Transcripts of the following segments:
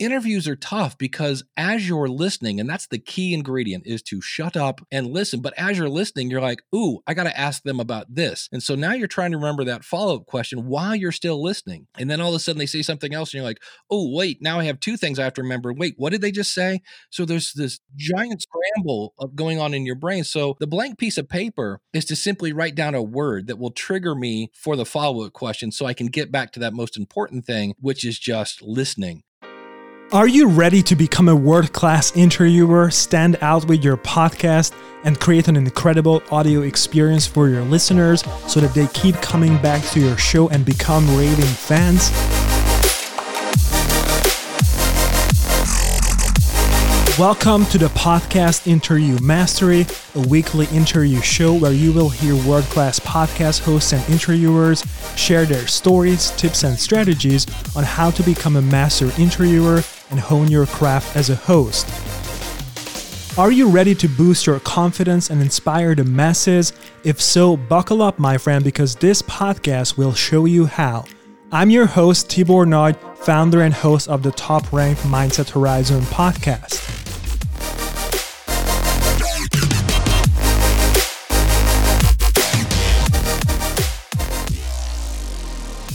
interviews are tough because as you're listening, and that's the key ingredient is to shut up and listen. But as you're listening, you're like, ooh, I got to ask them about this. And so now you're trying to remember that follow up question while you're still listening. And then all of a sudden they say something else, and you're like, oh, wait, now I have two things I have to remember. Wait, what did they just say? So there's this giant scramble of going on in your brain. So the blank piece of paper is to simply write down a word that will trigger me for the follow up question so I can get back to that most important thing, which is just listening. Are you ready to become a world class interviewer, stand out with your podcast, and create an incredible audio experience for your listeners so that they keep coming back to your show and become raving fans? Welcome to the podcast Interview Mastery, a weekly interview show where you will hear world class podcast hosts and interviewers share their stories, tips, and strategies on how to become a master interviewer and hone your craft as a host. Are you ready to boost your confidence and inspire the masses? If so, buckle up, my friend, because this podcast will show you how. I'm your host, Tibor Nagy, founder and host of the top ranked Mindset Horizon podcast.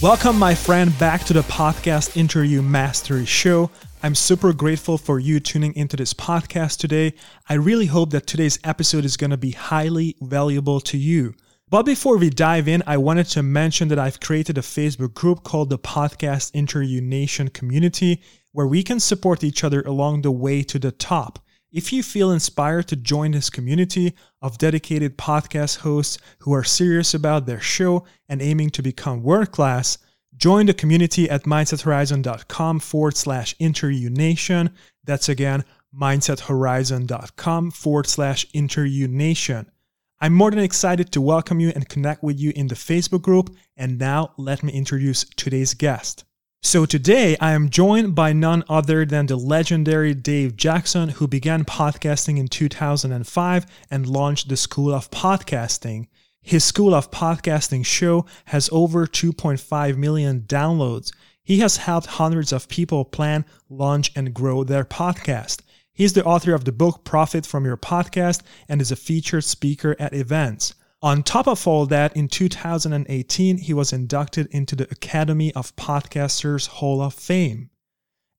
Welcome, my friend, back to the podcast Interview Mastery Show. I'm super grateful for you tuning into this podcast today. I really hope that today's episode is going to be highly valuable to you. But before we dive in, I wanted to mention that I've created a Facebook group called the Podcast Interview Nation Community, where we can support each other along the way to the top. If you feel inspired to join this community of dedicated podcast hosts who are serious about their show and aiming to become world class, join the community at mindsethorizon.com forward slash interview nation. That's again, mindsethorizon.com forward slash interview nation. I'm more than excited to welcome you and connect with you in the Facebook group. And now let me introduce today's guest. So today I am joined by none other than the legendary Dave Jackson, who began podcasting in 2005 and launched the School of Podcasting. His School of Podcasting show has over 2.5 million downloads. He has helped hundreds of people plan, launch, and grow their podcast. He's the author of the book Profit from Your Podcast and is a featured speaker at events. On top of all that, in 2018, he was inducted into the Academy of Podcasters Hall of Fame.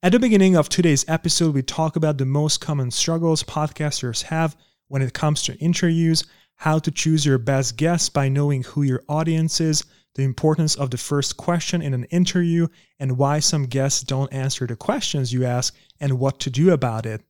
At the beginning of today's episode, we talk about the most common struggles podcasters have when it comes to interviews, how to choose your best guests by knowing who your audience is, the importance of the first question in an interview, and why some guests don't answer the questions you ask, and what to do about it.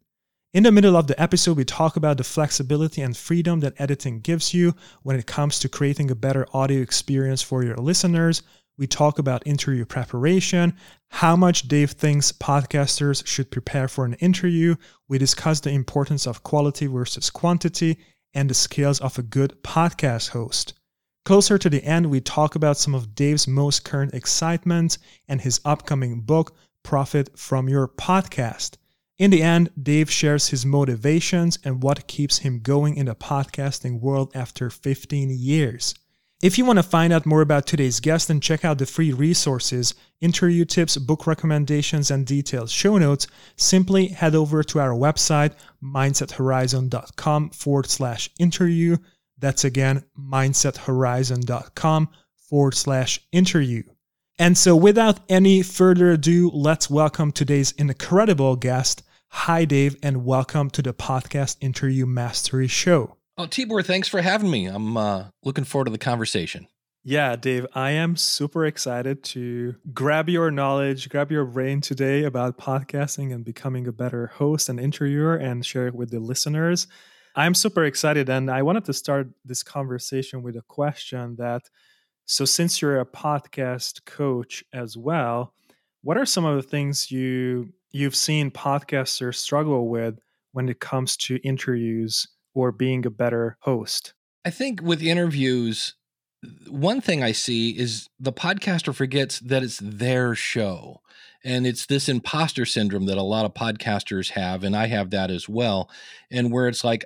In the middle of the episode, we talk about the flexibility and freedom that editing gives you when it comes to creating a better audio experience for your listeners. We talk about interview preparation, how much Dave thinks podcasters should prepare for an interview. We discuss the importance of quality versus quantity and the skills of a good podcast host. Closer to the end, we talk about some of Dave's most current excitement and his upcoming book, Profit from Your Podcast. In the end, Dave shares his motivations and what keeps him going in the podcasting world after 15 years. If you want to find out more about today's guest and check out the free resources, interview tips, book recommendations, and details, show notes, simply head over to our website, mindsethorizon.com forward slash interview. That's again, mindsethorizon.com forward slash interview. And so, without any further ado, let's welcome today's incredible guest. Hi, Dave, and welcome to the podcast Interview Mastery Show. Oh, Tibor, thanks for having me. I'm uh, looking forward to the conversation. Yeah, Dave, I am super excited to grab your knowledge, grab your brain today about podcasting and becoming a better host and interviewer and share it with the listeners. I'm super excited, and I wanted to start this conversation with a question that so, since you're a podcast coach as well, what are some of the things you you've seen podcasters struggle with when it comes to interviews or being a better host? I think with interviews, one thing I see is the podcaster forgets that it's their show. And it's this imposter syndrome that a lot of podcasters have, and I have that as well. And where it's like,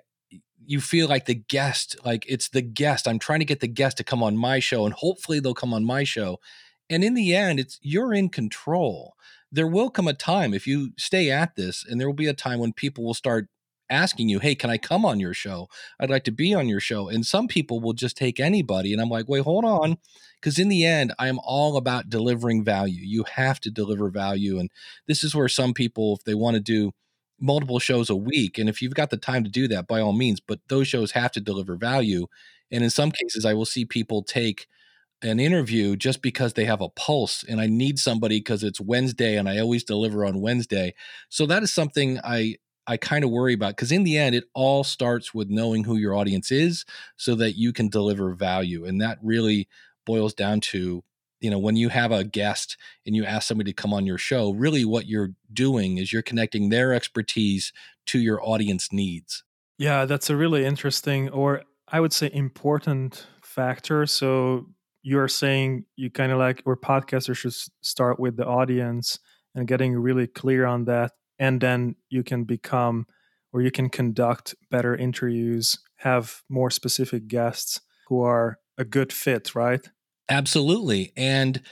you feel like the guest, like it's the guest. I'm trying to get the guest to come on my show, and hopefully they'll come on my show. And in the end, it's you're in control. There will come a time if you stay at this, and there will be a time when people will start asking you, Hey, can I come on your show? I'd like to be on your show. And some people will just take anybody. And I'm like, wait, hold on. Because in the end, I am all about delivering value. You have to deliver value. And this is where some people, if they want to do multiple shows a week, and if you've got the time to do that, by all means, but those shows have to deliver value. And in some cases, I will see people take an interview just because they have a pulse and I need somebody because it's Wednesday and I always deliver on Wednesday. So that is something I I kind of worry about because in the end, it all starts with knowing who your audience is so that you can deliver value. And that really boils down to, you know, when you have a guest and you ask somebody to come on your show, really what you're doing is you're connecting their expertise to your audience needs. Yeah, that's a really interesting, or I would say important factor. So you're saying you kind of like, or podcasters should start with the audience and getting really clear on that and then you can become or you can conduct better interviews have more specific guests who are a good fit right? Absolutely and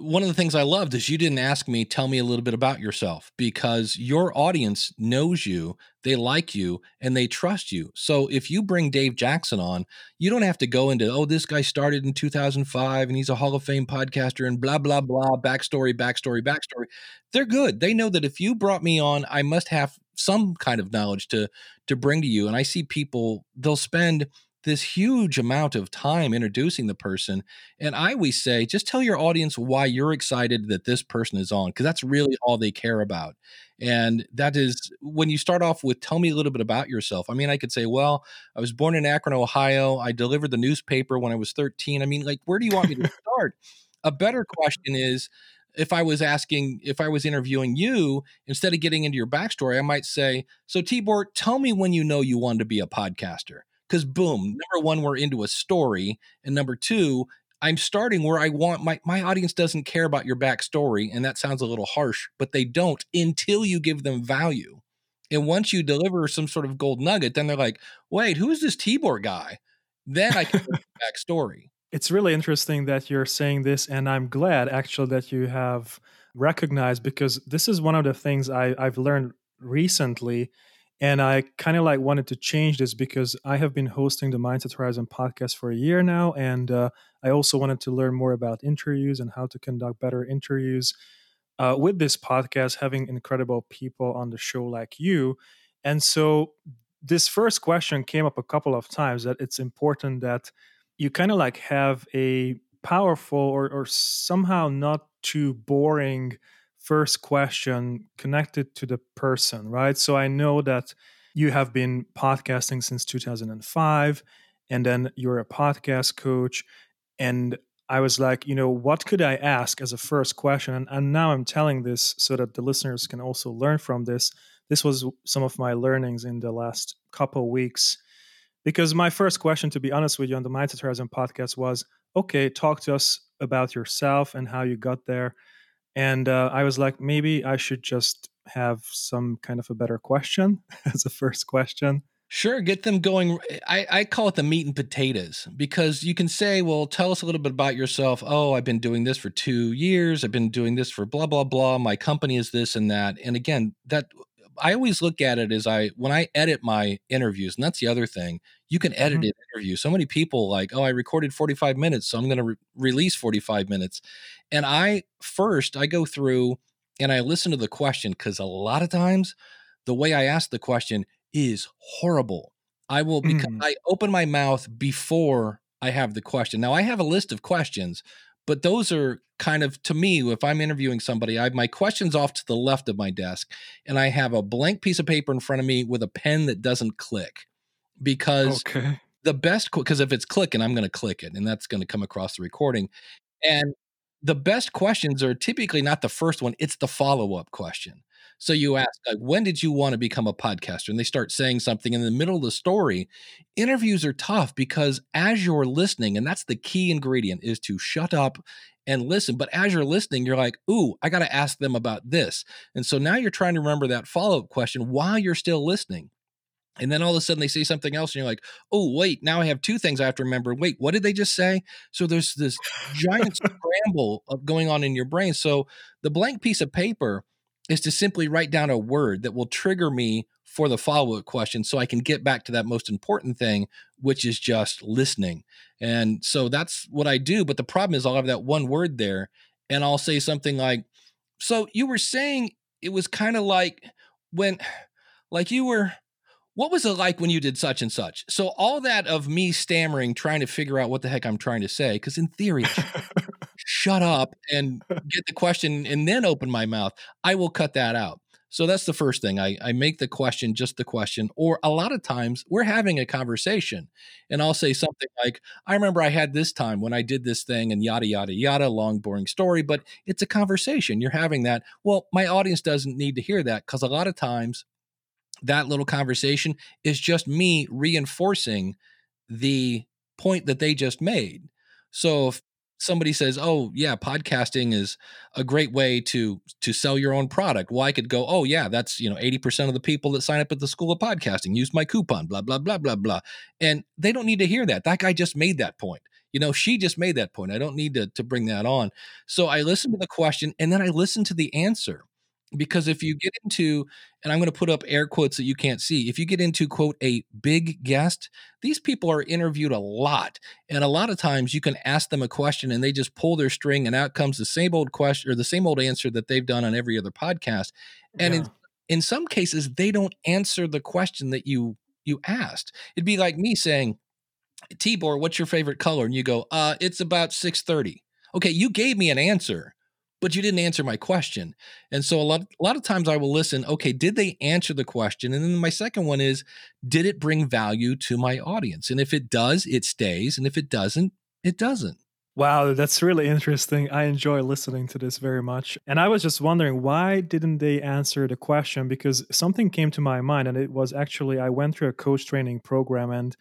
one of the things I loved is you didn't ask me, tell me a little bit about yourself because your audience knows you, they like you, and they trust you. So if you bring Dave Jackson on, you don't have to go into, oh, this guy started in 2005 and he's a Hall of Fame podcaster and blah, blah, blah, backstory, backstory, backstory. They're good. They know that if you brought me on, I must have some kind of knowledge to to bring to you. And I see people, they'll spend this huge amount of time introducing the person. And I always say, just tell your audience why you're excited that this person is on, because that's really all they care about. And that is when you start off with, tell me a little bit about yourself. I mean, I could say, well, I was born in Akron, Ohio. I delivered the newspaper when I was 13. I mean, like, where do you want me to start? a better question is, if I was asking, if I was interviewing you, instead of getting into your backstory, I might say, So, Tibor, tell me when you know you wanted to be a podcaster because boom number one we're into a story and number two i'm starting where i want my my audience doesn't care about your backstory and that sounds a little harsh but they don't until you give them value. And once you deliver some sort of gold nugget then they're like wait who is this tibor guy? Then i can backstory. It's really interesting that you're saying this and i'm glad actually that you have recognized because this is one of the things I, i've learned recently and I kind of like wanted to change this because I have been hosting the Mindset Horizon podcast for a year now. And uh, I also wanted to learn more about interviews and how to conduct better interviews. Uh, with this podcast, having incredible people on the show like you. And so this first question came up a couple of times that it's important that you kind of like have a powerful or, or somehow not too boring first question connected to the person, right? So I know that you have been podcasting since 2005 and then you're a podcast coach and I was like, you know, what could I ask as a first question? And, and now I'm telling this so that the listeners can also learn from this. This was some of my learnings in the last couple weeks. Because my first question, to be honest with you, on the Mindset Horizon podcast was okay, talk to us about yourself and how you got there and uh, I was like, maybe I should just have some kind of a better question as a first question. Sure, get them going. I, I call it the meat and potatoes because you can say, well, tell us a little bit about yourself. Oh, I've been doing this for two years. I've been doing this for blah, blah, blah. My company is this and that. And again, that I always look at it as I when I edit my interviews, and that's the other thing. You can edit mm-hmm. an interview. So many people like, oh, I recorded 45 minutes, so I'm going to re- release 45 minutes. And I first I go through and I listen to the question because a lot of times the way I ask the question is horrible. I will because mm. I open my mouth before I have the question. Now I have a list of questions, but those are kind of to me if i'm interviewing somebody i have my questions off to the left of my desk and i have a blank piece of paper in front of me with a pen that doesn't click because okay. the best because if it's clicking i'm going to click it and that's going to come across the recording and the best questions are typically not the first one it's the follow-up question so you ask, like, when did you want to become a podcaster? And they start saying something in the middle of the story. Interviews are tough because as you're listening, and that's the key ingredient is to shut up and listen. But as you're listening, you're like, ooh, I got to ask them about this. And so now you're trying to remember that follow up question while you're still listening. And then all of a sudden they say something else, and you're like, oh, wait, now I have two things I have to remember. Wait, what did they just say? So there's this giant scramble of going on in your brain. So the blank piece of paper is to simply write down a word that will trigger me for the follow up question so I can get back to that most important thing, which is just listening. And so that's what I do. But the problem is, I'll have that one word there and I'll say something like, So you were saying it was kind of like when, like you were, what was it like when you did such and such? So all that of me stammering, trying to figure out what the heck I'm trying to say, because in theory, shut up and get the question and then open my mouth. I will cut that out. So that's the first thing. I, I make the question just the question. Or a lot of times we're having a conversation and I'll say something like, I remember I had this time when I did this thing and yada, yada, yada, long, boring story, but it's a conversation. You're having that. Well, my audience doesn't need to hear that because a lot of times that little conversation is just me reinforcing the point that they just made. So if somebody says, "Oh, yeah, podcasting is a great way to to sell your own product." Well, I could go, "Oh, yeah, that's, you know, 80% of the people that sign up at the School of Podcasting use my coupon, blah blah blah blah blah." And they don't need to hear that. That guy just made that point. You know, she just made that point. I don't need to to bring that on. So I listen to the question and then I listen to the answer because if you get into and i'm going to put up air quotes that you can't see if you get into quote a big guest these people are interviewed a lot and a lot of times you can ask them a question and they just pull their string and out comes the same old question or the same old answer that they've done on every other podcast and yeah. in, in some cases they don't answer the question that you you asked. It'd be like me saying tibor what's your favorite color? and you go uh it's about 630 okay you gave me an answer but you didn't answer my question. And so a lot a lot of times I will listen, okay, did they answer the question? And then my second one is did it bring value to my audience? And if it does, it stays, and if it doesn't, it doesn't. Wow, that's really interesting. I enjoy listening to this very much. And I was just wondering why didn't they answer the question because something came to my mind and it was actually I went through a coach training program and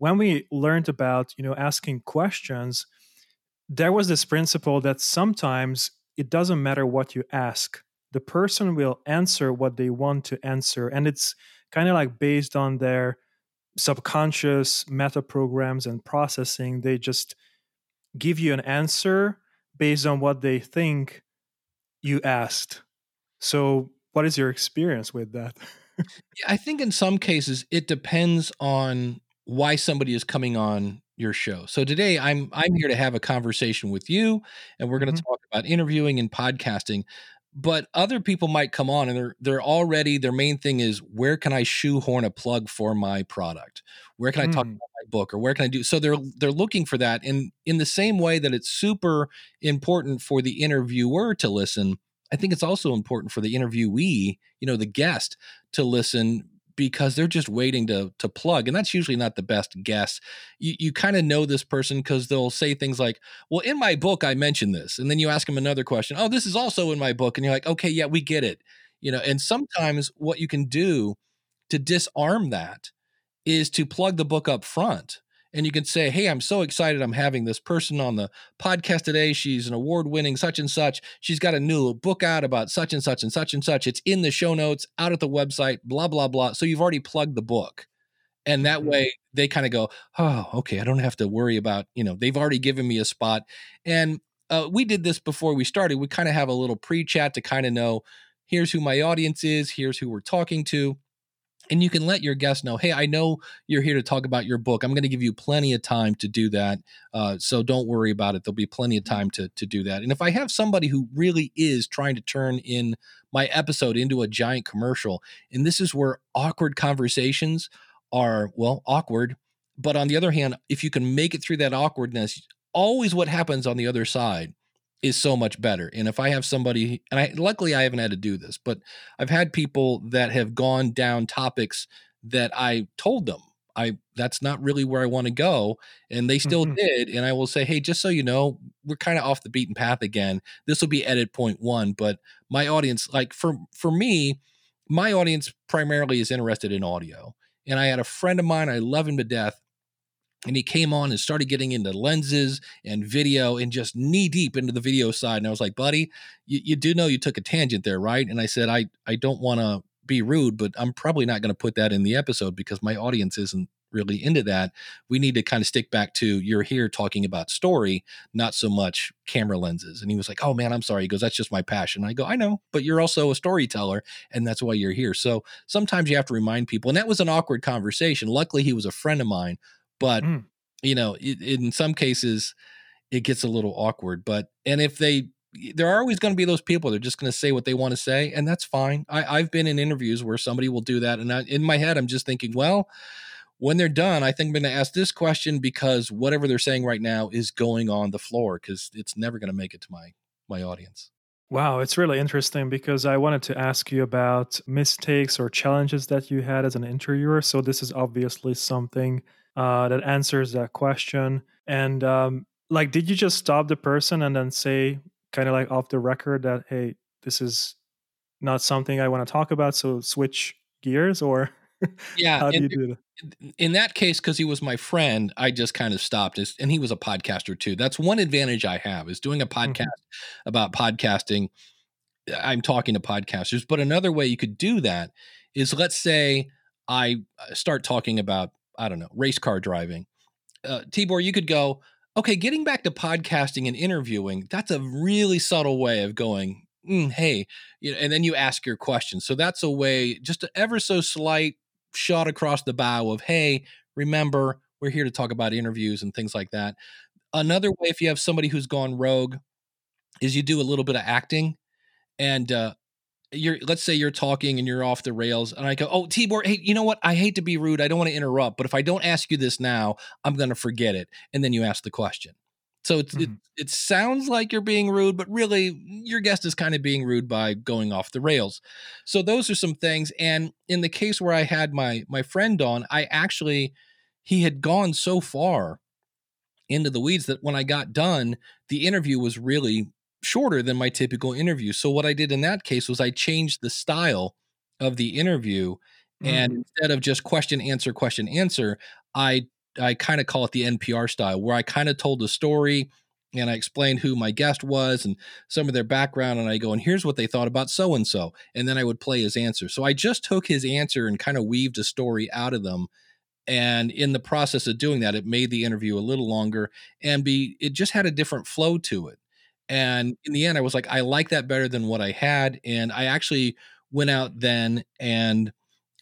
when we learned about, you know, asking questions, there was this principle that sometimes it doesn't matter what you ask the person will answer what they want to answer and it's kind of like based on their subconscious meta programs and processing they just give you an answer based on what they think you asked. So what is your experience with that? I think in some cases it depends on why somebody is coming on your show. So today I'm I'm here to have a conversation with you and we're going to mm-hmm. talk about interviewing and podcasting. But other people might come on and they're they're already their main thing is where can I shoehorn a plug for my product? Where can I talk mm. about my book or where can I do so they're they're looking for that and in the same way that it's super important for the interviewer to listen, I think it's also important for the interviewee, you know, the guest to listen because they're just waiting to to plug and that's usually not the best guess. You, you kind of know this person because they'll say things like well in my book i mentioned this and then you ask them another question oh this is also in my book and you're like okay yeah we get it you know and sometimes what you can do to disarm that is to plug the book up front and you can say, Hey, I'm so excited. I'm having this person on the podcast today. She's an award winning such and such. She's got a new book out about such and such and such and such. It's in the show notes, out at the website, blah, blah, blah. So you've already plugged the book. And that mm-hmm. way they kind of go, Oh, okay. I don't have to worry about, you know, they've already given me a spot. And uh, we did this before we started. We kind of have a little pre chat to kind of know here's who my audience is, here's who we're talking to and you can let your guests know hey i know you're here to talk about your book. I'm going to give you plenty of time to do that uh, so don't worry about it. There'll be plenty of time to, to do that. And if i have somebody who really is trying to turn in my episode into a giant commercial and this is where awkward conversations are well awkward but on the other hand if you can make it through that awkwardness always what happens on the other side is so much better. And if I have somebody, and I luckily I haven't had to do this, but I've had people that have gone down topics that I told them I that's not really where I want to go, and they still mm-hmm. did. And I will say, hey, just so you know, we're kind of off the beaten path again. This will be edit point one, but my audience, like for for me, my audience primarily is interested in audio. And I had a friend of mine, I love him to death and he came on and started getting into lenses and video and just knee deep into the video side and i was like buddy you, you do know you took a tangent there right and i said i i don't want to be rude, but I'm probably not going to put that in the episode because my audience isn't really into that. We need to kind of stick back to you're here talking about story, not so much camera lenses. And he was like, Oh man, I'm sorry. He goes, That's just my passion. I go, I know, but you're also a storyteller, and that's why you're here. So sometimes you have to remind people. And that was an awkward conversation. Luckily, he was a friend of mine, but mm. you know, it, in some cases, it gets a little awkward. But and if they there are always going to be those people they're just going to say what they want to say and that's fine I, i've been in interviews where somebody will do that and I, in my head i'm just thinking well when they're done, I think I'm going to ask this question because whatever they're saying right now is going on the floor because it's never going to make it to my my audience. Wow, it's really interesting because I wanted to ask you about mistakes or challenges that you had as an interviewer. So this is obviously something uh, that answers that question. And um, like, did you just stop the person and then say, kind of like off the record, that hey, this is not something I want to talk about, so switch gears, or yeah, how do you do that? in that case, because he was my friend, I just kind of stopped. And he was a podcaster too. That's one advantage I have is doing a mm-hmm. podcast mm-hmm. about podcasting. I'm talking to podcasters, but another way you could do that is let's say I uh, start talking about I don't know race car driving. Uh, Tibor, you could go, okay, getting back to podcasting and interviewing. That's a really subtle way of going. Mm, hey, you know, and then you ask your question. So that's a way, just an ever so slight shot across the bow of, hey, remember, we're here to talk about interviews and things like that. Another way, if you have somebody who's gone rogue, is you do a little bit of acting and uh, you're let's say you're talking and you're off the rails and I go, "Oh, Tibor, hey, you know what? I hate to be rude. I don't want to interrupt, but if I don't ask you this now, I'm going to forget it." And then you ask the question. So it's, mm-hmm. it, it sounds like you're being rude, but really your guest is kind of being rude by going off the rails. So those are some things. And in the case where I had my my friend on, I actually he had gone so far into the weeds that when I got done, the interview was really shorter than my typical interview. So what I did in that case was I changed the style of the interview. Mm-hmm. And instead of just question, answer, question, answer, I I kind of call it the NPR style, where I kind of told the story and I explained who my guest was and some of their background. And I go, and here's what they thought about so and so. And then I would play his answer. So I just took his answer and kind of weaved a story out of them. And in the process of doing that, it made the interview a little longer and be it just had a different flow to it. And in the end, I was like, I like that better than what I had. And I actually went out then and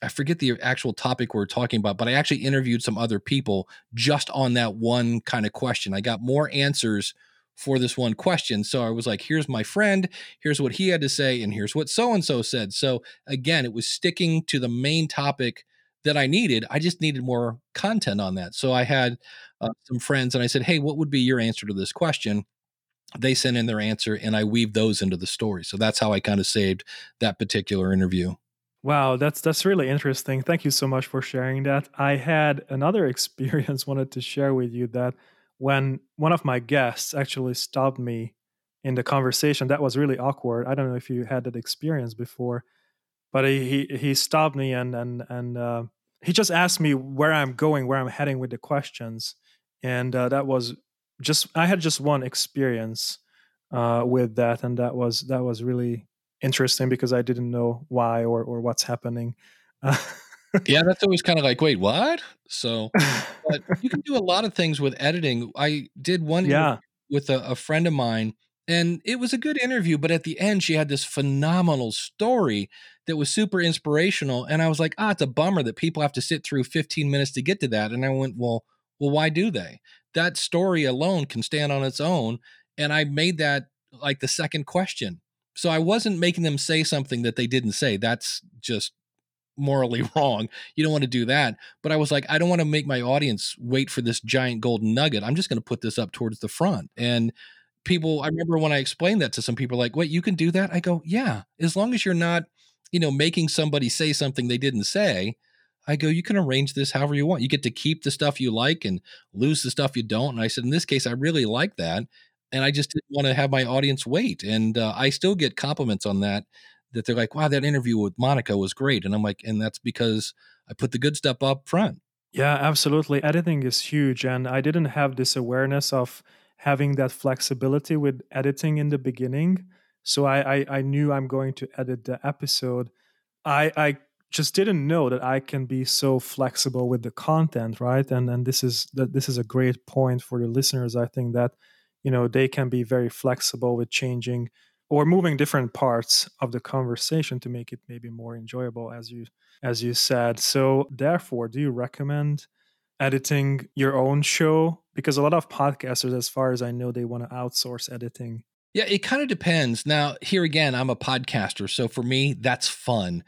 I forget the actual topic we are talking about, but I actually interviewed some other people just on that one kind of question. I got more answers for this one question. So I was like, here's my friend, here's what he had to say, and here's what so and so said. So again, it was sticking to the main topic that I needed. I just needed more content on that. So I had uh, some friends and I said, hey, what would be your answer to this question? They sent in their answer and I weaved those into the story. So that's how I kind of saved that particular interview. Wow, that's that's really interesting. Thank you so much for sharing that. I had another experience wanted to share with you that when one of my guests actually stopped me in the conversation, that was really awkward. I don't know if you had that experience before, but he he, he stopped me and and and uh, he just asked me where I'm going, where I'm heading with the questions, and uh, that was just I had just one experience uh, with that, and that was that was really interesting because I didn't know why or or what's happening. yeah, that's always kind of like, wait, what? So, but you can do a lot of things with editing. I did one yeah. with a, a friend of mine, and it was a good interview. But at the end, she had this phenomenal story that was super inspirational, and I was like, ah, it's a bummer that people have to sit through 15 minutes to get to that. And I went, well, well, why do they? That story alone can stand on its own. And I made that like the second question so I wasn't making them say something that they didn't say. That's just morally wrong. You don't want to do that. But I was like, I don't want to make my audience wait for this giant golden nugget. I'm just going to put this up towards the front. And people, I remember when I explained that to some people, like, wait, you can do that? I go, yeah, as long as you're not, you know, making somebody say something they didn't say. I go, you can arrange this however you want. You get to keep the stuff you like and lose the stuff you don't. And I said, in this case, I really like that and I just didn't want to have my audience wait. And uh, I still get compliments on that. That they're like, "Wow, that interview with Monica was great," and I'm like, and that's because I put the good stuff up front. Yeah, absolutely. Editing is huge, and I didn't have this awareness of having that flexibility with editing in the beginning. So I, I, I knew I'm going to edit the episode I I just didn't know that I can be so flexible with the content, right? And and this is that this is a great point for the listeners. I think that you know they can be very flexible with changing or moving different parts of the conversation to make it maybe more enjoyable as you as you said. So therefore, do you recommend editing your own show because a lot of podcasters as far as I know they want to outsource editing yeah, it kind of depends. Now, here again, I'm a podcaster, so for me, that's fun.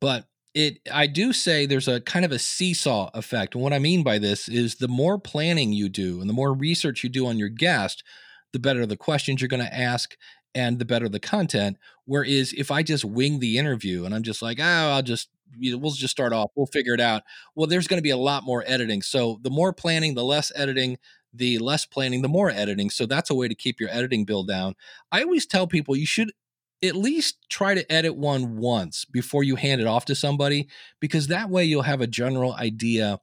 But it I do say there's a kind of a seesaw effect. And what I mean by this is the more planning you do and the more research you do on your guest, the better the questions you're going to ask and the better the content. Whereas if I just wing the interview and I'm just like, oh, I'll just we'll just start off, we'll figure it out. Well, there's going to be a lot more editing. So the more planning, the less editing, the less planning, the more editing. So that's a way to keep your editing bill down. I always tell people you should at least try to edit one once before you hand it off to somebody because that way you'll have a general idea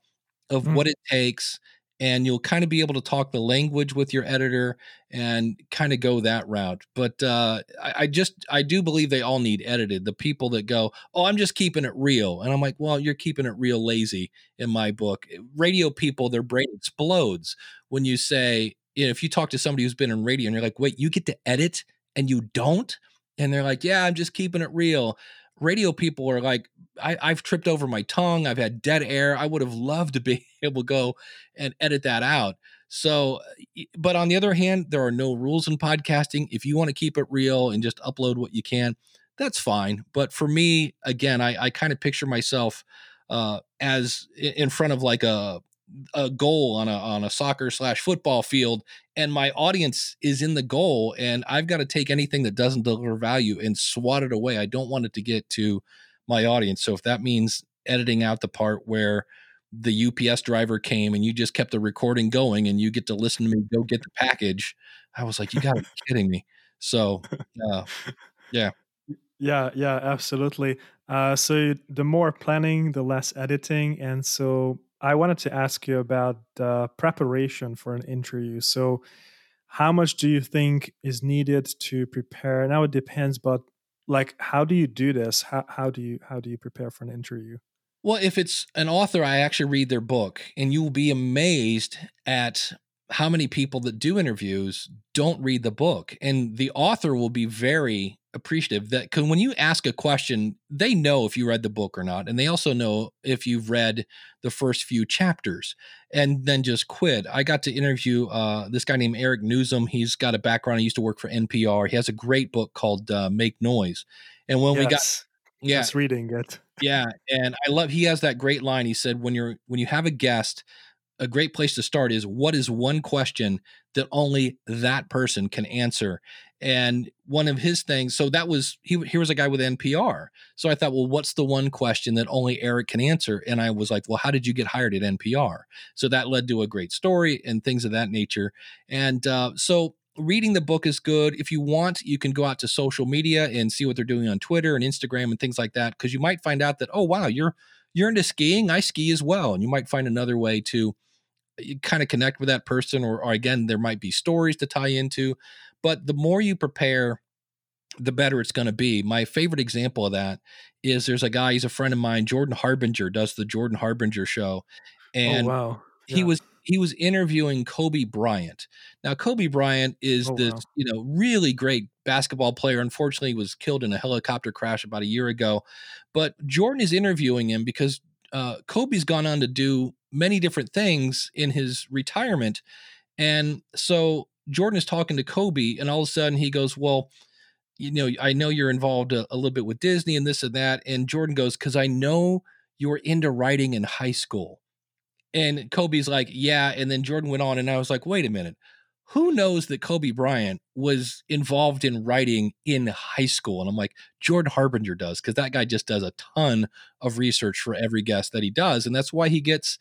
of mm. what it takes and you'll kind of be able to talk the language with your editor and kind of go that route. But uh, I, I, just I do believe they all need edited. The people that go, oh, I'm just keeping it real, and I'm like, well, you're keeping it real lazy in my book. Radio people, their brain explodes when you say, you know, if you talk to somebody who's been in radio and you're like, wait, you get to edit and you don't, and they're like, yeah, I'm just keeping it real. Radio people are like I, have tripped over my tongue i've had dead air i would have loved to be able to go and edit that out. So but on the other hand there are no rules in podcasting. If you want to keep it real and just upload what you can that's fine. But for me again i, I kind of picture myself uh, as in front of like a a goal on a on a soccer slash football field and my audience is in the goal and i've got to take anything that doesn't deliver value and swat it away. I don't want it to get to my audience. So if that means editing out the part where the ups driver came and you just kept the recording going and you get to listen to me go get the package i was like you gotta be kidding me. So uh, yeah. Yeah yeah absolutely. Uh, so the more planning the less editing and so I wanted to ask you about the preparation for an interview. So, how much do you think is needed to prepare? Now it depends, but like, how do you do this? How how do you how do you prepare for an interview? Well, if it's an author, I actually read their book, and you will be amazed at how many people that do interviews don't read the book, and the author will be very appreciative that because when you ask a question, they know if you read the book or not, and they also know if you've read the first few chapters and then just quit. I got to interview uh, this guy named Eric Nuzum. He's got a background. He used to work for NPR. He has a great book called uh, Make Noise. And when yes. we got yeah, just reading it. yeah, and I love. He has that great line. He said, "When you're when you have a guest." a great place to start is what is one question that only that person can answer and one of his things so that was he here was a guy with npr so i thought well what's the one question that only eric can answer? And i was like well how did you get hired at npr so that led to a great story and things of that nature. And uh, so reading the book is good. If you want you can go out to social media and see what they're doing on twitter and instagram and things like that because you might find out that oh wow you're you're into skiing i ski as well. And you might find another way to kind of connect with that person or, or again there might be stories to tie into but the more you prepare the better it's going to be my favorite example of that is there's a guy he's a friend of mine jordan harbinger does the jordan harbinger show oh, and oh, wow. yeah. he was he was interviewing kobe bryant now kobe bryant is oh, this wow. you know really great basketball player unfortunately was killed in a helicopter crash about a year ago but jordan is interviewing him because uh, kobe's gone on to do many different things in his retirement. And so Jordan is talking to Kobe, and all of a sudden he goes, Well, you know, I know you're involved a, a little bit with Disney and this and that. And Jordan goes, Because I know you were into writing in high school. And Kobe's like, Yeah. And then Jordan went on, and I was like, Wait a minute. Who knows that Kobe Bryant was involved in writing in high school? And I'm like, Jordan Harbinger does, because that guy just does a ton of research for every guest that he does. And that's why he gets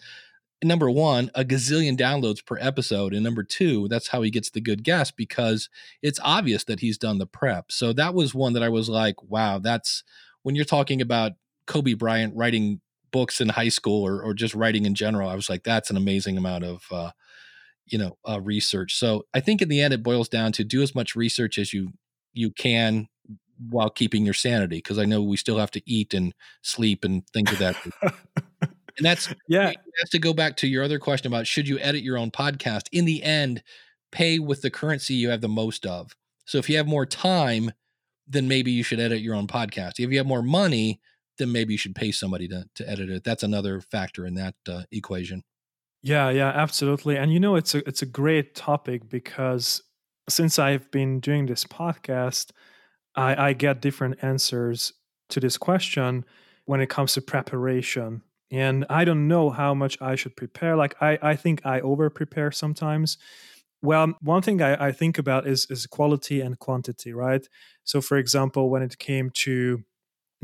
number one, a gazillion downloads per episode. And number two, that's how he gets the good guests because it's obvious that he's done the prep. So that was one that I was like, wow, that's when you're talking about Kobe Bryant writing books in high school or, or just writing in general, I was like, that's an amazing amount of, uh, you know, uh, research. So I think in the end, it boils down to do as much research as you, you can while keeping your sanity because I know we still have to eat and sleep and things of that. and that's yeah. Has to go back to your other question about should you edit your own podcast. In the end, pay with the currency you have the most of. So if you have more time, then maybe you should edit your own podcast. If you have more money, then maybe you should pay somebody to, to edit it. That's another factor in that uh, equation. Yeah, yeah, absolutely. And you know, it's a it's a great topic because since I've been doing this podcast, I, I get different answers to this question when it comes to preparation. And I don't know how much I should prepare. Like I, I think I over prepare sometimes. Well, one thing I, I think about is is quality and quantity, right? So for example, when it came to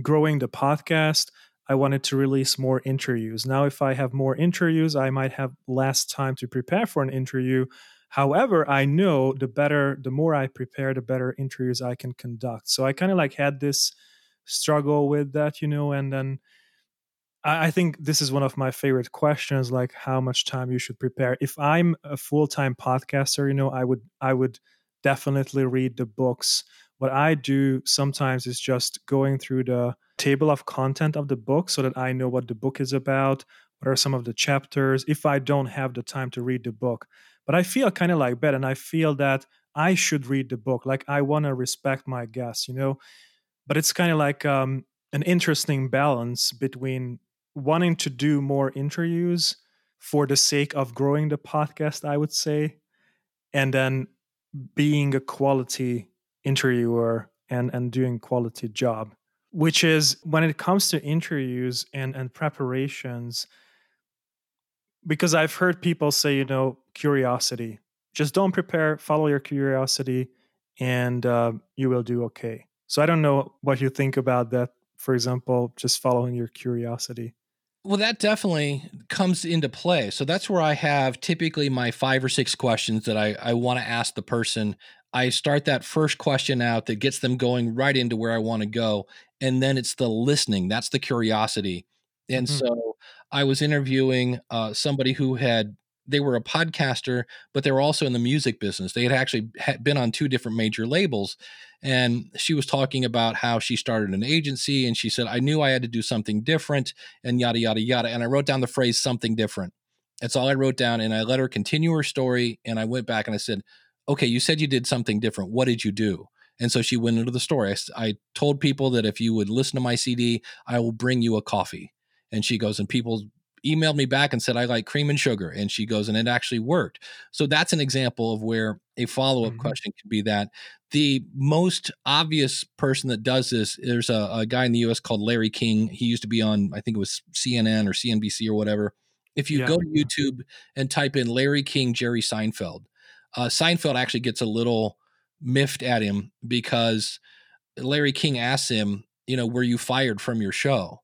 growing the podcast, I wanted to release more interviews. Now, if I have more interviews, I might have less time to prepare for an interview. However, I know the better, the more I prepare, the better interviews I can conduct. So I kind of like had this struggle with that, you know, and then I, think this is one of my favorite questions, like how much time you should prepare. If I'm a full-time podcaster, you know, I would I would definitely read the books. What I do sometimes is just going through the table of content of the book so that I know what the book is about, what are some of the chapters, if I don't have the time to read the book. But I feel kind of like that, and I feel that I should read the book. Like I want to respect my guests, you know. But it's kind of like um, an interesting balance between wanting to do more interviews for the sake of growing the podcast, I would say, and then being a quality interviewer and and doing quality job which is when it comes to interviews and and preparations because i've heard people say you know curiosity just don't prepare follow your curiosity and uh, you will do okay. So i don't know what you think about that for example just following your curiosity well, that definitely comes into play. So that's where I have typically my five or six questions that I, I want to ask the person. I start that first question out that gets them going right into where I want to go and then it's the listening that's the curiosity and mm-hmm. so i was interviewing uh, somebody who had they were a podcaster but they were also in the music business they had actually been on two different major labels and she was talking about how she started an agency and she said i knew i had to do something different and yada yada yada and i wrote down the phrase something different that's all i wrote down and i let her continue her story and i went back and i said okay you said you did something different what did you do and so she went into the story. I, I told people that if you would listen to my CD, I will bring you a coffee. And she goes, and people emailed me back and said, I like cream and sugar. And she goes, and it actually worked. So that's an example of where a follow up mm-hmm. question could be that. The most obvious person that does this, there's a, a, guy in the US called Larry King. He used to be on, I think it was CNN or CNBC or whatever. If you yeah. go to YouTube and type in Larry King, Jerry Seinfeld, uh, Seinfeld actually gets a little miffed at him because Larry King asks him, you know, were you fired from your show?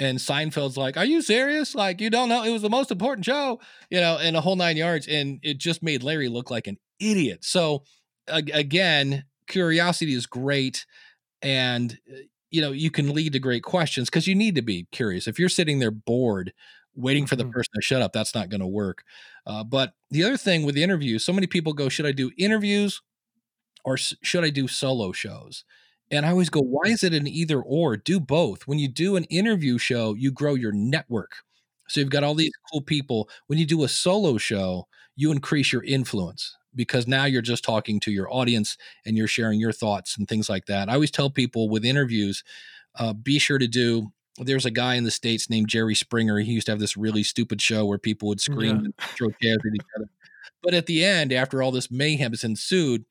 And Seinfeld's like, Are you serious? Like, you don't know it was the most important show, you know, and a whole nine yards. And it just made Larry look like an idiot. So, again, curiosity is great. And, uh, you know, you can lead to great questions because you need to be curious. If you're sitting there bored, waiting for the mm-hmm. person to shut up, that's not going to work. Uh, but the other thing with the interview, so many people go, Should I do interviews or should I do solo shows? And I always go, why is it an either or? Do both. When you do an interview show, you grow your network. So you've got all these cool people. When you do a solo show, you increase your influence because now you're just talking to your audience and you're sharing your thoughts and things like that. I always tell people with interviews, uh, be sure to do. There's a guy in the States named Jerry Springer. He used to have this really stupid show where people would scream yeah. and throw chairs at each other. But at the end, after all this mayhem has ensued,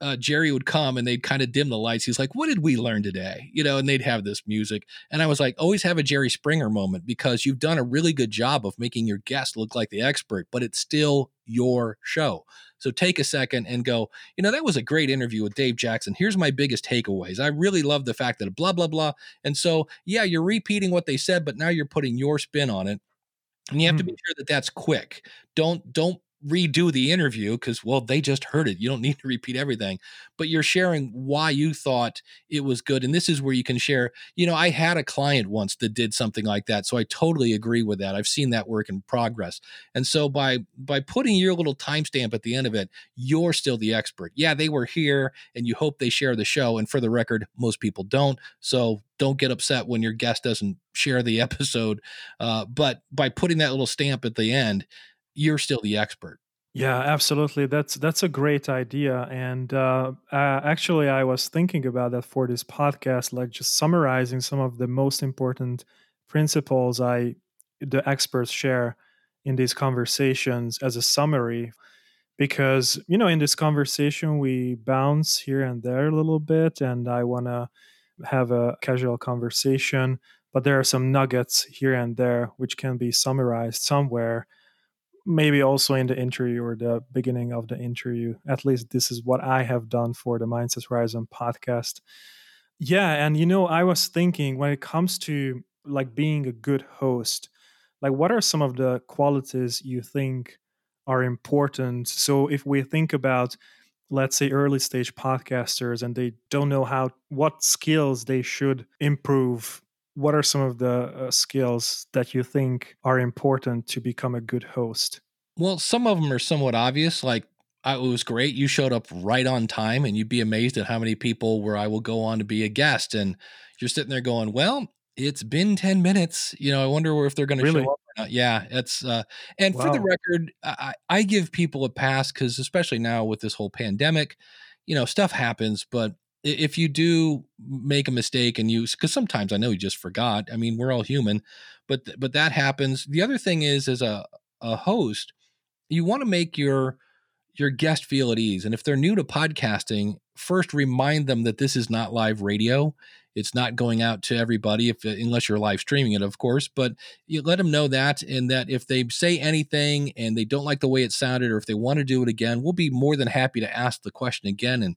uh, Jerry would come and they'd kind of dim the lights. He's like, "What did we learn today?" You know, and they'd have this music, and I was like, "Always have a Jerry Springer moment because you've done a really good job of making your guest look like the expert, but it's still your show." So take a second and go, you know, that was a great interview with Dave Jackson. Here's my biggest takeaways. I really love the fact that blah blah blah. And so, yeah, you're repeating what they said, but now you're putting your spin on it. And you have mm-hmm. to be sure that that's quick. Don't don't redo the interview because well they just heard it you don't need to repeat everything but you're sharing why you thought it was good and this is where you can share you know i had a client once that did something like that so i totally agree with that i've seen that work in progress and so by by putting your little timestamp at the end of it you're still the expert. Yeah they were here and you hope they share the show and for the record most people don't so don't get upset when your guest doesn't share the episode uh, but by putting that little stamp at the end you're still the expert. Yeah, absolutely. That's that's a great idea. And uh, uh, actually, I was thinking about that for this podcast, like just summarizing some of the most important principles I the experts share in these conversations as a summary. Because you know, in this conversation, we bounce here and there a little bit, and I want to have a casual conversation. But there are some nuggets here and there which can be summarized somewhere maybe also in the interview or the beginning of the interview. At least this is what I have done for the Mindset Horizon podcast. Yeah, and you know, I was thinking when it comes to like being a good host, like what are some of the qualities you think are important? So if we think about let's say early stage podcasters and they don't know how what skills they should improve what are some of the uh, skills that you think are important to become a good host? Well, some of them are somewhat obvious. Like, I, it was great. You showed up right on time, and you'd be amazed at how many people where I will go on to be a guest. And you're sitting there going, Well, it's been 10 minutes. You know, I wonder if they're going to really? show up or not. Yeah, it's, uh, and wow. for the record, I, I give people a pass because, especially now with this whole pandemic, you know, stuff happens, but if you do make a mistake and you because sometimes i know you just forgot i mean we're all human but but that happens. The other thing is as a, a host you want to make your your guest feel at ease and if they're new to podcasting first remind them that this is not live radio it's not going out to everybody if uh, unless you're live streaming it of course but you let them know that and that if they say anything and they don't like the way it sounded or if they want to do it again we'll be more than happy to ask the question again and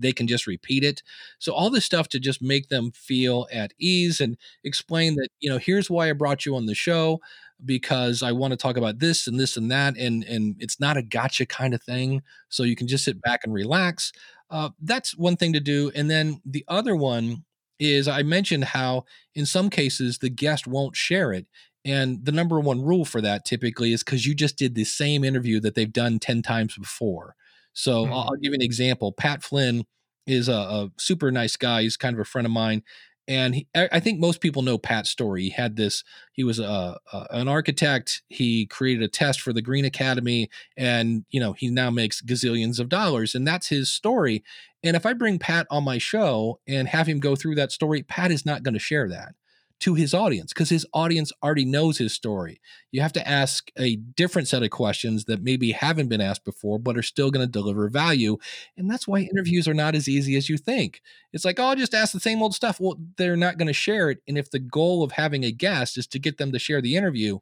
they can just repeat it. So all this stuff to just make them feel at ease and explain that, you know, here's why I brought you on the show because I want to talk about this and this and that and and it's not a gotcha kind of thing. So you can just sit back and relax. Uh, that's one thing to do. And then the other one is I mentioned how in some cases the guest won't share it. And the number one rule for that typically is because you just did the same interview that they've done 10 times before. So mm-hmm. I'll, I'll, give you an example. Pat Flynn is a, a, super nice guy. He's kind of a friend of mine. And he, I think most people know Pat's story. He had this. He was a, a, an architect. He created a test for the Green Academy, and you know he now makes gazillions of dollars. And that's his story. And if I bring Pat on my show and have him go through that story, Pat is not going to share that to his audience because his audience already knows his story. You have to ask a different set of questions that maybe haven't been asked before, but are still going to deliver value. And that's why interviews are not as easy as you think. It's like, oh, I'll just ask the same old stuff. Well, they're not going to share it. And if the goal of having a guest is to get them to share the interview,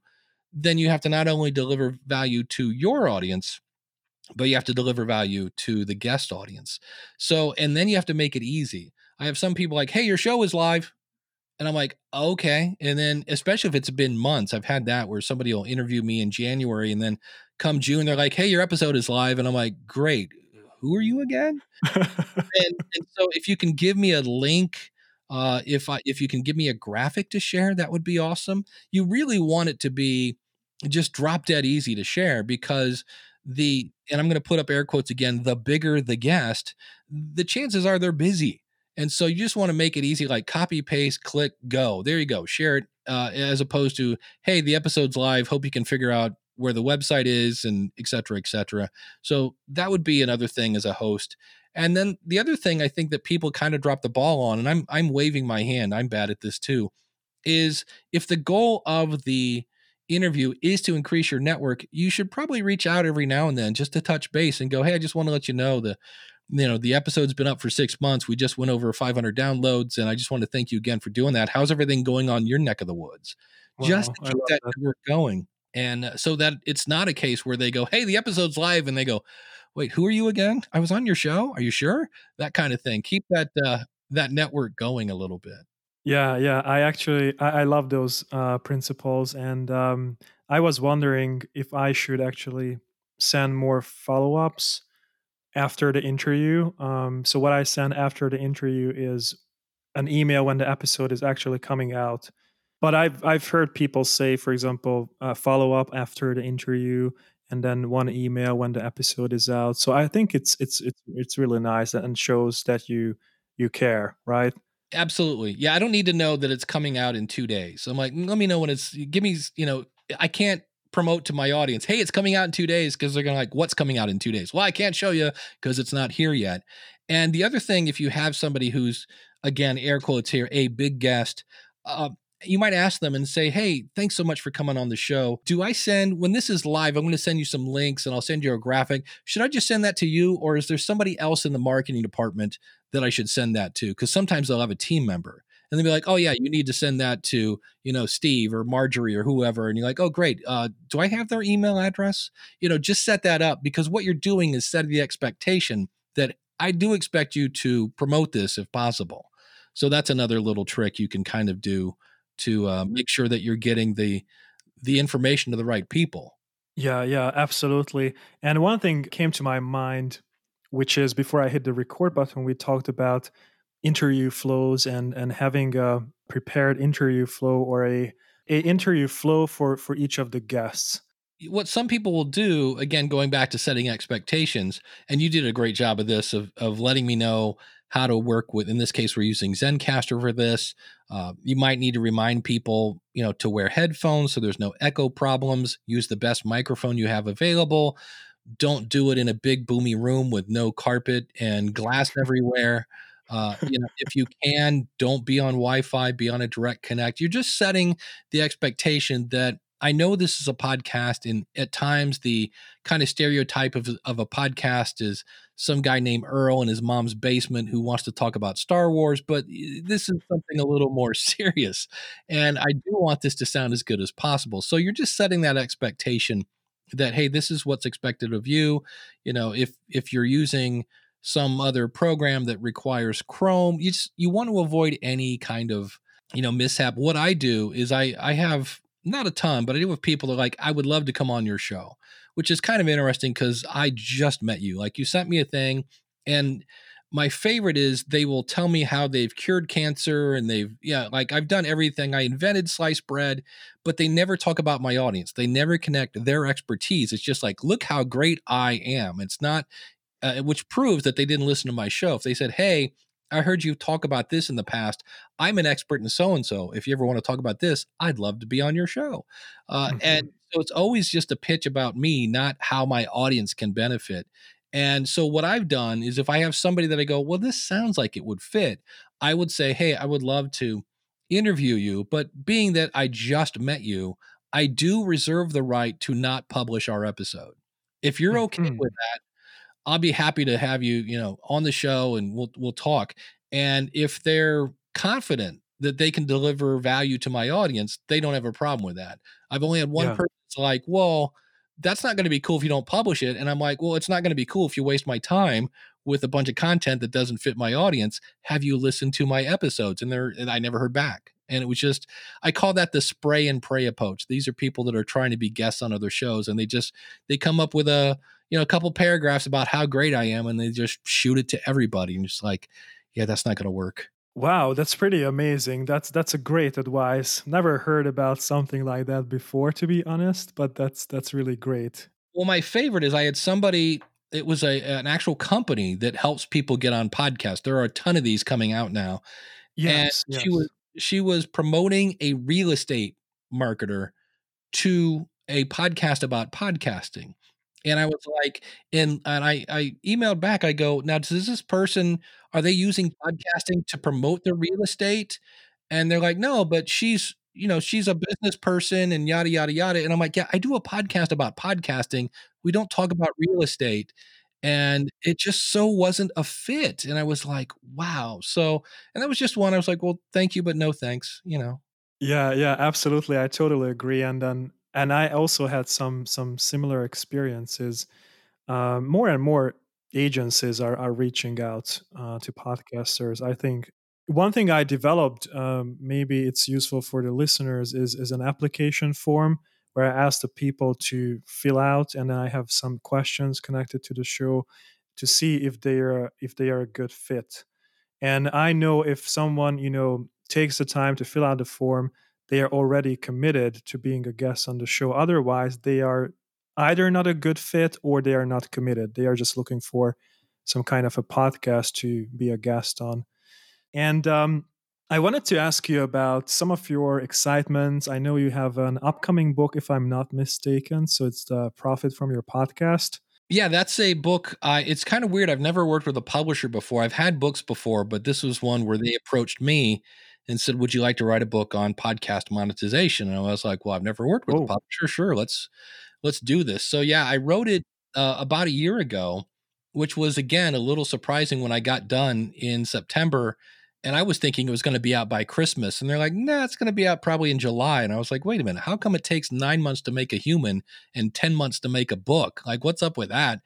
then you have to not only deliver value to your audience, but you have to deliver value to the guest audience. So, and then you have to make it easy. I have some people like, hey, your show is live. And I'm like, okay. And then, especially if it's been months, I've had that where somebody will interview me in January and then come June, they're like, hey, your episode is live. And I'm like, great. Who are you again? and, and, so if you can give me a link, uh, if I, if you can give me a graphic to share, that would be awesome. You really want it to be just drop dead easy to share because the, and I'm going to put up air quotes again, the bigger the guest, the chances are they're busy and so you just want to make it easy, like copy, paste, click, go. There you go. Share it uh, as opposed to, hey, the episode's live. Hope you can figure out where the website is and et cetera, et cetera. So that would be another thing as a host. And then the other thing I think that people kind of drop the ball on, and I'm I'm waving my hand, I'm bad at this too, is if the goal of the interview is to increase your network, you should probably reach out every now and then just to touch base and go, hey, I just want to let you know the you know the episode's been up for six months. We just went over 500 downloads and i just want to thank you again for doing that. How's everything going on your neck of the woods? Wow, just to keep that, that. work going. And uh, so that it's not a case where they go hey the episode's live and they go wait who are you again? I was on your show? Are you sure? That kind of thing. Keep that uh, that network going a little bit. Yeah yeah. I actually i, I love those uh, principles and um, i was wondering if i should actually send more follow ups after the interview. Um, so what I send after the interview is an email when the episode is actually coming out. But I've I've heard people say, for example, uh, follow up after the interview, and then one email when the episode is out. So I think it's it's it's it's really nice and shows that you you care, right? Absolutely. Yeah, I don't need to know that it's coming out in two days. I'm like, let me know when it's. Give me, you know, I can't promote to my audience, hey, it's coming out in two days because they're going to like, what's coming out in two days? Well, I can't show you because it's not here yet. And the other thing, if you have somebody who's, again, air quotes here, a big guest, uh, you might ask them and say, Hey, thanks so much for coming on the show. Do I send, when this is live, I'm going to send you some links and I'll send you a graphic. Should I just send that to you? Or is there somebody else in the marketing department that I should send that to? Because sometimes they'll have a team member and they'll be like, "Oh yeah, you need to send that to you know Steve or Marjorie or whoever," and you're like, "Oh great, uh, do I have their email address?" You know, just set that up because what you're doing is setting the expectation that I do expect you to promote this if possible. So that's another little trick you can kind of do to uh, make sure that you're getting the the information to the right people. Yeah, yeah, absolutely. And one thing came to my mind, which is before I hit the record button, we talked about interview flows and and having a prepared interview flow or a a interview flow for for each of the guests. What some people will do again going back to setting expectations and you did a great job of this of, of letting me know how to work with in this case we're using zencastr for this. Uh, you might need to remind people you know to wear headphones so there's no echo problems. Use the best microphone you have available. Don't do it in a big boomy room with no carpet and glass everywhere uh, you know, if you can, don't be on Wi-Fi, be on a direct connect. You're just setting the expectation that I know this is a podcast, and at times the kind of stereotype of, of a podcast is some guy named Earl in his mom's basement who wants to talk about Star Wars, but this is something a little more serious. And I do want this to sound as good as possible. So you're just setting that expectation that hey, this is what's expected of you. You know, if if you're using some other program that requires Chrome. You just, you want to avoid any kind of you know mishap. What I do is I I have not a ton, but I do have people that like I would love to come on your show, which is kind of interesting because I just met you. Like you sent me a thing, and my favorite is they will tell me how they've cured cancer and they've yeah like i've done everything i invented sliced bread but they never talk about my audience they never connect their expertise it's just like look how great i am it's not uh, which proves that they didn't listen to my show. If they said, "Hey, I heard you talk about this in the past. I'm an expert in so and so. If you ever want to talk about this, I'd love to be on your show." Uh, mm-hmm. And so it's always just a pitch about me, not how my audience can benefit. And so what I've done is if I have somebody that I go, well, this sounds like it would fit, I would say, hey, I would love to interview you. But being that I just met you, I do reserve the right to not publish our episode. If you're okay mm-hmm. with that, I'll be happy to have you, you know, on the show and we'll we'll talk. And if they're confident that they can deliver value to my audience, they don't have a problem with that. I've only had one yeah. person that's like, well, that's not going to be cool if you don't publish it. And I'm like, well, it's not going to be cool if you waste my time with a bunch of content that doesn't fit my audience. Have you listened to my episodes? And they're and I never heard back. And it was just I call that the spray and pray approach. These are people that are trying to be guests on other shows and they just they come up with a you know, a couple paragraphs about how great I am, and they just shoot it to everybody, and just like, yeah, that's not going to work. Wow, that's pretty amazing. That's that's a great advice. Never heard about something like that before, to be honest, but that's that's really great. Well, my favorite is I had somebody. It was a an actual company that helps people get on podcasts. There are a ton of these coming out now. Yes, and yes. she was she was promoting a real estate marketer to a podcast about podcasting. And I was like, and and I I emailed back. I go, now does this person are they using podcasting to promote their real estate? And they're like, no, but she's you know she's a business person and yada yada yada. And I'm like, yeah, I do a podcast about podcasting. We don't talk about real estate. And it just so wasn't a fit. And I was like, wow. So, and that was just one. I was like, well, thank you, but no thanks. You know. Yeah, yeah, absolutely. I totally agree. And then and I also had some some similar experiences. Uh, more and more agencies are are reaching out uh, to podcasters. I think one thing I developed, um, maybe it's useful for the listeners, is is an application form where I ask the people to fill out, and then I have some questions connected to the show to see if they are if they are a good fit. And I know if someone you know takes the time to fill out the form, they are already committed to being a guest on the show. Otherwise, they are either not a good fit or they are not committed. They are just looking for some kind of a podcast to be a guest on. And um, I wanted to ask you about some of your excitements. I know you have an upcoming book, if I'm not mistaken. So it's the Profit from Your Podcast. Yeah, that's a book. Uh, it's kind of weird. I've never worked with a publisher before. I've had books before, but this was one where they approached me and said, "Would you like to write a book on podcast monetization?" And I was like, "Well, I've never worked with oh. a publisher. Sure, let's let's do this." So yeah, I wrote it uh, about a year ago, which was again a little surprising when I got done in September. And I was thinking it was going to be out by Christmas. And they're like, nah, it's going to be out probably in July. And I was like, wait a minute, how come it takes nine months to make a human and 10 months to make a book? Like, what's up with that?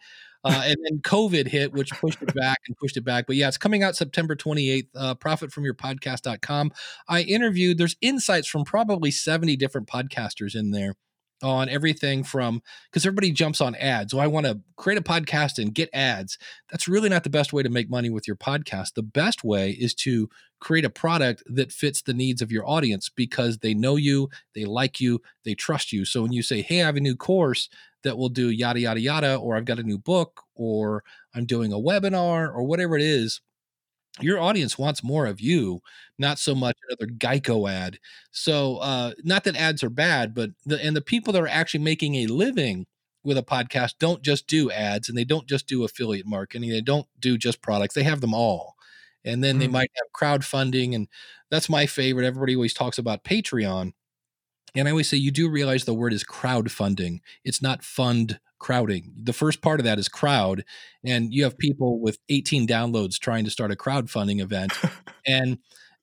Uh, and then COVID hit, which pushed it back and pushed it back. But yeah, it's coming out September 28th. Uh, profitfromyourpodcast.com. I interviewed, there's insights from probably 70 different podcasters in there on everything from because everybody jumps on ads. So I want to create a podcast and get ads. That's really not the best way to make money with your podcast. The best way is to create a product that fits the needs of your audience because they know you, they like you, they trust you. So when you say, Hey, I have a new course that will do yada, yada, yada, or I've got a new book, or I'm doing a webinar, or whatever it is, your audience wants more of you, not so much another Geico ad. So, uh, not that ads are bad, but the and the people that are actually making a living with a podcast don't just do ads and they don't just do affiliate marketing. They don't do just products. They have them all. And then mm. they might have crowdfunding. And that's my favorite. Everybody always talks about Patreon. And I always say you do realize the word is crowdfunding. It's not fund crowding. The first part of that is crowd, and you have people with 18 downloads trying to start a crowdfunding event. and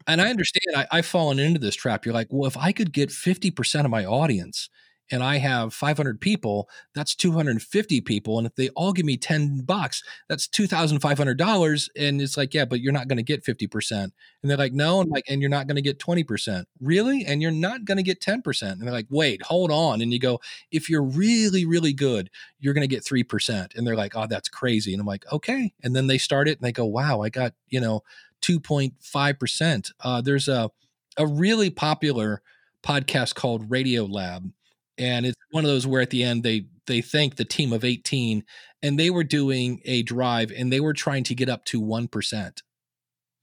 and I understand I, I've fallen into this trap. You're like, well, if I could get 50% of my audience and I have 500 people, that's 250 people. And if they all give me 10 bucks, that's $2,500. And it's like, yeah, but you're not going to get 50%. And they're like, no. And like, and you're not going to get 20%. Really? And you're not going to get 10%. And they're like, wait, hold on. And you go, if you're really, really good, you're going to get 3%. And they're like, oh, that's crazy. And I'm like, okay. And then they start it and they go, wow, I got, you know, 2.5%. Uh, there's a, a really popular podcast called Radiolab and it's one of those where at the end they they thank the team of 18 and they were doing a drive and they were trying to get up to 1%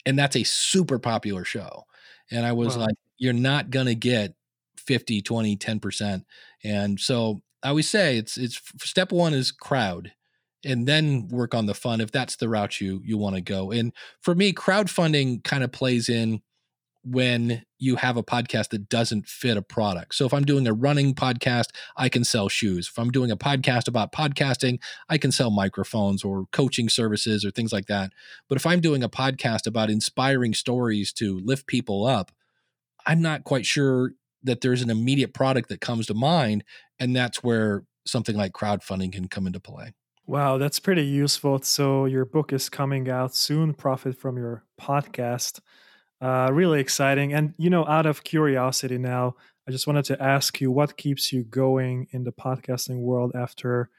and that's a super popular show and i was wow. like you're not going to get 50 20 10% and so i always say it's it's step one is crowd and then work on the fun if that's the route you you want to go. And for me crowdfunding kind of plays in when you have a podcast that doesn't fit a product. So if I'm doing a running podcast, I can sell shoes. If I'm doing a podcast about podcasting, I can sell microphones or coaching services or things like that. But if I'm doing a podcast about inspiring stories to lift people up, I'm not quite sure that there's an immediate product that comes to mind and that's where something like crowdfunding can come into play. Wow, that's pretty useful. So your book is coming out soon, Profit from Your Podcast. Uh, really exciting. And, you know, out of curiosity now, I just wanted to ask you what keeps you going in the podcasting world after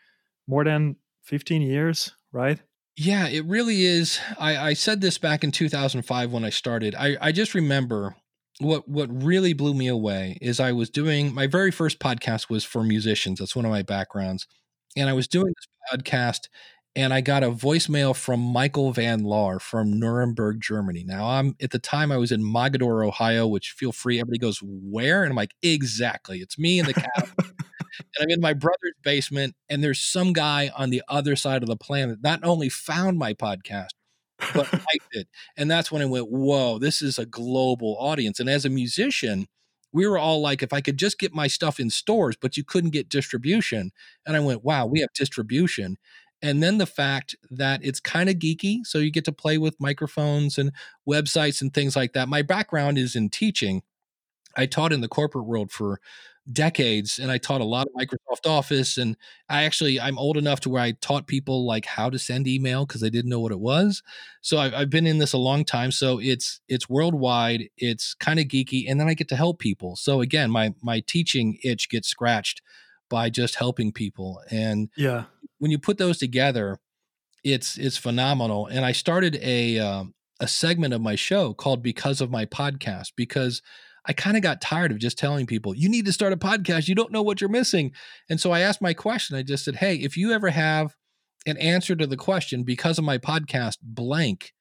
more than 15 years, right? Yeah, it really is. I, I said this back in 2005 when I started. I, I just remember what what really blew me away is I was doing my very first podcast was for musicians. That's one of my backgrounds. And I was doing this podcast and I got a voicemail from Michael Van Laar from Nuremberg, Germany. Now, I'm at the time I was in Mogadore, Ohio, which feel free. Everybody goes, Where? And I'm like, Exactly. It's me in the cabin. and I'm in my brother's basement, and there's some guy on the other side of the planet not only found my podcast, but liked it. And that's when I went, Whoa, this is a global audience. And as a musician, we were all like, if I could just get my stuff in stores, but you couldn't get distribution. And I went, wow, we have distribution and then the fact that it's kind of geeky so you get to play with microphones and websites and things like that my background is in teaching I taught in the corporate world for decades and I taught a lot of Microsoft Office and I actually I'm old enough to where I taught people like how to send email because they didn't know what it was. So I've, I've been in this a long time. So it's it's worldwide. It's kind of geeky, and then I get to help people. So again, my my teaching itch gets scratched by just helping people. And yeah, when you put those together, it's it's phenomenal. And I started a um, a segment of my show called "Because of My Podcast" because I kind of got tired of just telling people, you need to start a podcast. You don't know what you're missing. And so I asked my question. I just said, hey, if you ever have an answer to the question because of my podcast, blank,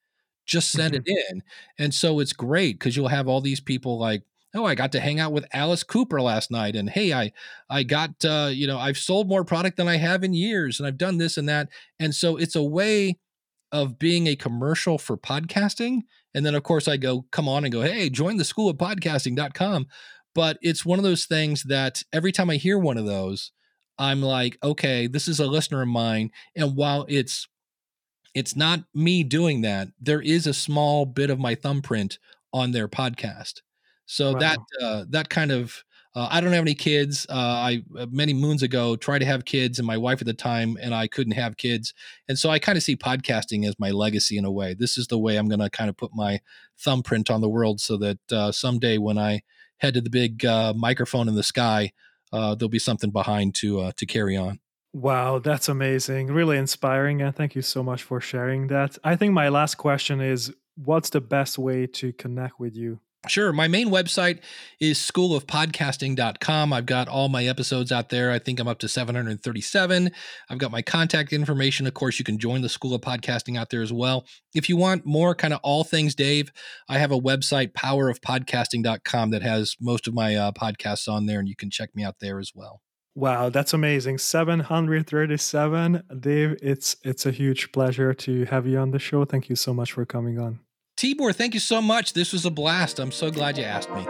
just send mm-hmm. it in. And so it's great because you'll have all these people like, oh i got to hang out with alice cooper last night and hey i i got uh, you know i've sold more product than i have in years and i've done this and that and so it's a way of being a commercial for podcasting and then, of course, I go, come on and go, hey, join the school of podcasting.com. But it's one of those things that every time I hear one of those, I'm like, okay, this is a listener of mine. And while it's it's not me doing that, there is a small bit of my thumbprint on their podcast. So wow. that uh, that kind of uh, I don't have any kids. Uh, I uh, many moons ago tried to have kids, and my wife at the time and I couldn't have kids, and so I kind of see podcasting as my legacy in a way. This is the way I'm going to kind of put my thumbprint on the world, so that uh, someday when I head to the big uh, microphone in the sky, uh, there'll be something behind to to carry on. Wow, that's amazing! Really inspiring, and thank you so much for sharing that. I think my last question is, what's the best way to connect with you? Sure. My main website is schoolofpodcasting.com. I've got all my episodes out there. I think I'm up to 737. I've got my contact information. Of course, you can join the School of Podcasting out there as well. If you want more kind of all things Dave, I have a website, powerofpodcasting.com, that has most of my uh, podcasts on there, and you can check me out there as well. Wow, that's amazing. 737. Dave, it's it's a huge pleasure to have you on the show. Thank you so much for coming on. Tibor, thank you so much. This was a blast. I'm so glad you asked me.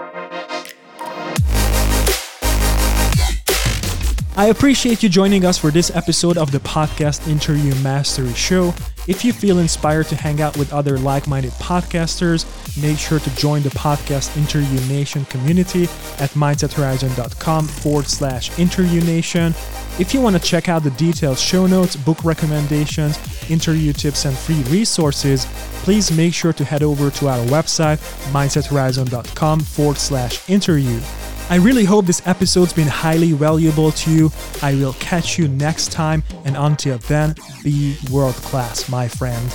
I appreciate you joining us for this episode of the Podcast Interview Mastery Show. If you feel inspired to hang out with other like minded podcasters, make sure to join the Podcast Interview Nation community at mindsethorizon.com forward slash interview nation. If you want to check out the detailed show notes, book recommendations, interview tips, and free resources, please make sure to head over to our website, mindsethorizon.com forward slash interview. I really hope this episode's been highly valuable to you. I will catch you next time, and until then, be world class, my friend.